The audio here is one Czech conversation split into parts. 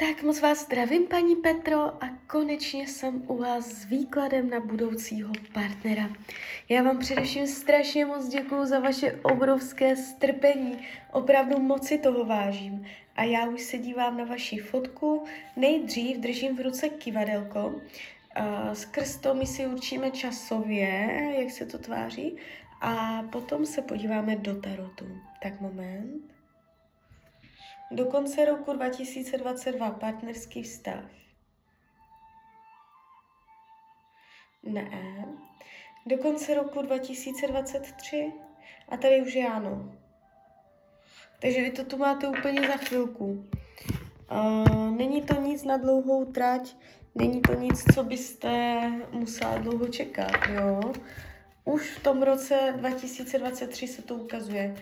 Tak moc vás zdravím, paní Petro, a konečně jsem u vás s výkladem na budoucího partnera. Já vám především strašně moc děkuju za vaše obrovské strpení. Opravdu moc si toho vážím. A já už se dívám na vaši fotku. Nejdřív držím v ruce kivadelko. Skrz to my si určíme časově, jak se to tváří. A potom se podíváme do tarotu. Tak moment. Do konce roku 2022 partnerský vztah. Ne. Do konce roku 2023 a tady už je ano. Takže vy to tu máte úplně za chvilku. Uh, není to nic na dlouhou trať, není to nic, co byste musela dlouho čekat, jo. Už v tom roce 2023 se to ukazuje.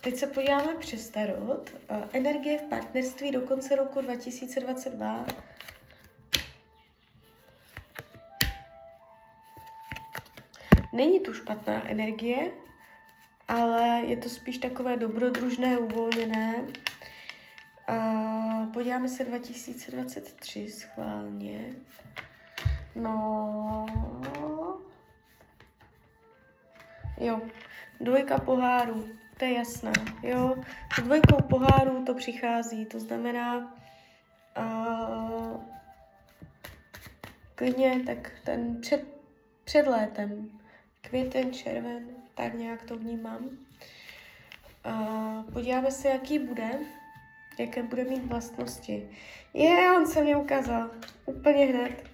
Teď se podíváme přes Tarot. Energie v partnerství do konce roku 2022. Není tu špatná energie, ale je to spíš takové dobrodružné, uvolněné. podíváme se 2023 schválně. No. Jo, dvojka pohárů to je jasné, jo. S dvojkou pohárů to přichází, to znamená uh, klidně tak ten před, před létem, květen, červen, tak nějak to vnímám. Uh, podíváme se, jaký bude, jaké bude mít vlastnosti. Je, on se mě ukázal, úplně hned.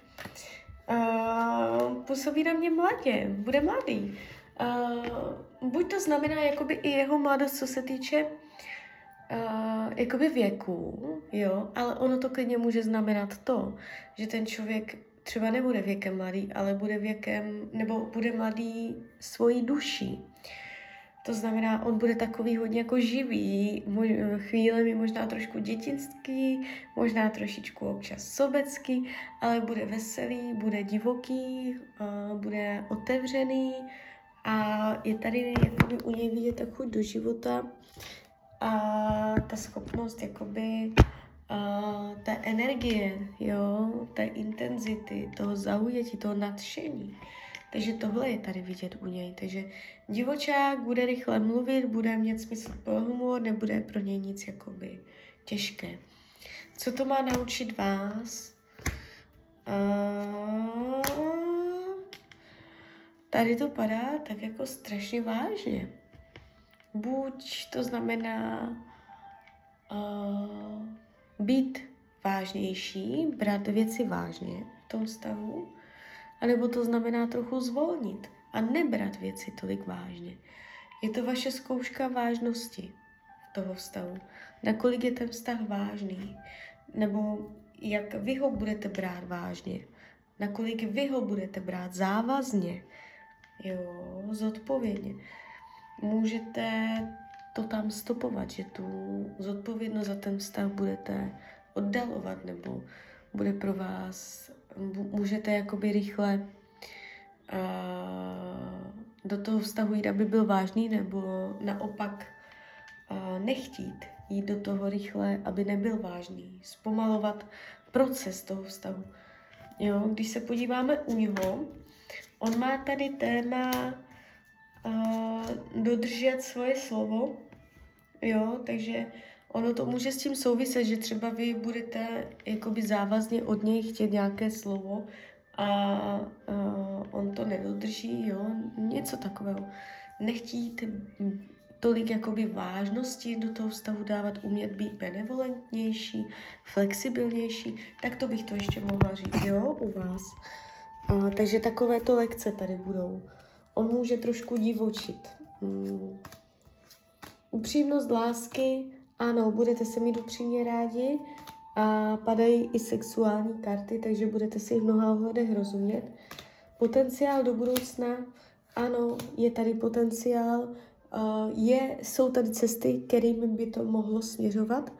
Uh, působí na mě mladě, bude mladý. Uh, buď to znamená jakoby i jeho mladost, co se týče uh, jakoby věku, jo, ale ono to klidně může znamenat to, že ten člověk třeba nebude věkem mladý, ale bude věkem, nebo bude mladý svojí duší. To znamená, on bude takový hodně jako živý, chvílemi možná trošku dětinský, možná trošičku občas sobecký, ale bude veselý, bude divoký, uh, bude otevřený, a je tady jakoby u něj vidět ta chuť do života a ta schopnost jakoby a té energie, jo, té intenzity, toho zaujetí, toho nadšení. Takže tohle je tady vidět u něj. Takže divočák bude rychle mluvit, bude mít smysl pro humor, nebude pro něj nic jakoby těžké. Co to má naučit vás? Uh tady to padá tak jako strašně vážně. Buď to znamená uh, být vážnější, brát věci vážně v tom stavu, anebo to znamená trochu zvolnit a nebrat věci tolik vážně. Je to vaše zkouška vážnosti toho vztahu. Nakolik je ten vztah vážný, nebo jak vy ho budete brát vážně, nakolik vy ho budete brát závazně, jo, zodpovědně. Můžete to tam stopovat, že tu zodpovědnost za ten vztah budete oddalovat, nebo bude pro vás, můžete jakoby rychle uh, do toho vztahu jít, aby byl vážný, nebo naopak uh, nechtít jít do toho rychle, aby nebyl vážný, zpomalovat proces toho vztahu. Jo, když se podíváme u něho, On má tady téma uh, dodržet svoje slovo, jo, takže ono to může s tím souviset, že třeba vy budete jakoby závazně od něj chtět nějaké slovo a uh, on to nedodrží, jo, něco takového. Nechtít tolik jakoby vážnosti do toho vztahu dávat, umět být benevolentnější, flexibilnější, tak to bych to ještě mohla říct, jo, u vás. A, takže takovéto lekce tady budou. On může trošku divočit. Hmm. Upřímnost lásky, ano, budete se mít upřímně rádi a padají i sexuální karty, takže budete si v mnoha ohledech rozumět. Potenciál do budoucna, ano, je tady potenciál, je, jsou tady cesty, kterými by to mohlo směřovat,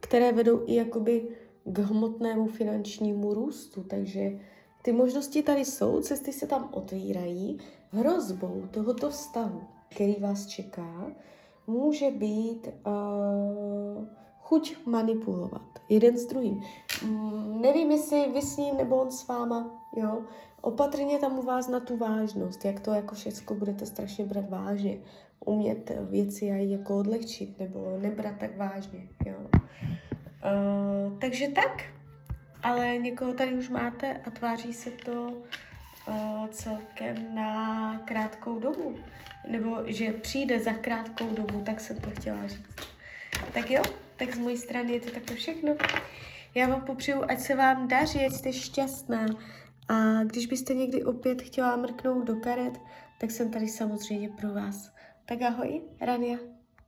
které vedou i jakoby k hmotnému finančnímu růstu. Takže ty možnosti tady jsou, cesty se tam otvírají. Hrozbou tohoto vztahu, který vás čeká, může být uh, chuť manipulovat jeden s druhým. Mm, nevím, jestli vy s ním nebo on s váma, jo. Opatrně tam u vás na tu vážnost, jak to jako všechno budete strašně brát vážně. Umět věci aj jako odlehčit nebo nebrat tak vážně, jo. Uh, takže tak, ale někoho tady už máte a tváří se to uh, celkem na krátkou dobu. Nebo že přijde za krátkou dobu, tak jsem to chtěla říct. Tak jo, tak z mojí strany je to takto všechno. Já vám popřeju, ať se vám daří, ať jste šťastná. A když byste někdy opět chtěla mrknout do karet, tak jsem tady samozřejmě pro vás. Tak ahoj, Rania.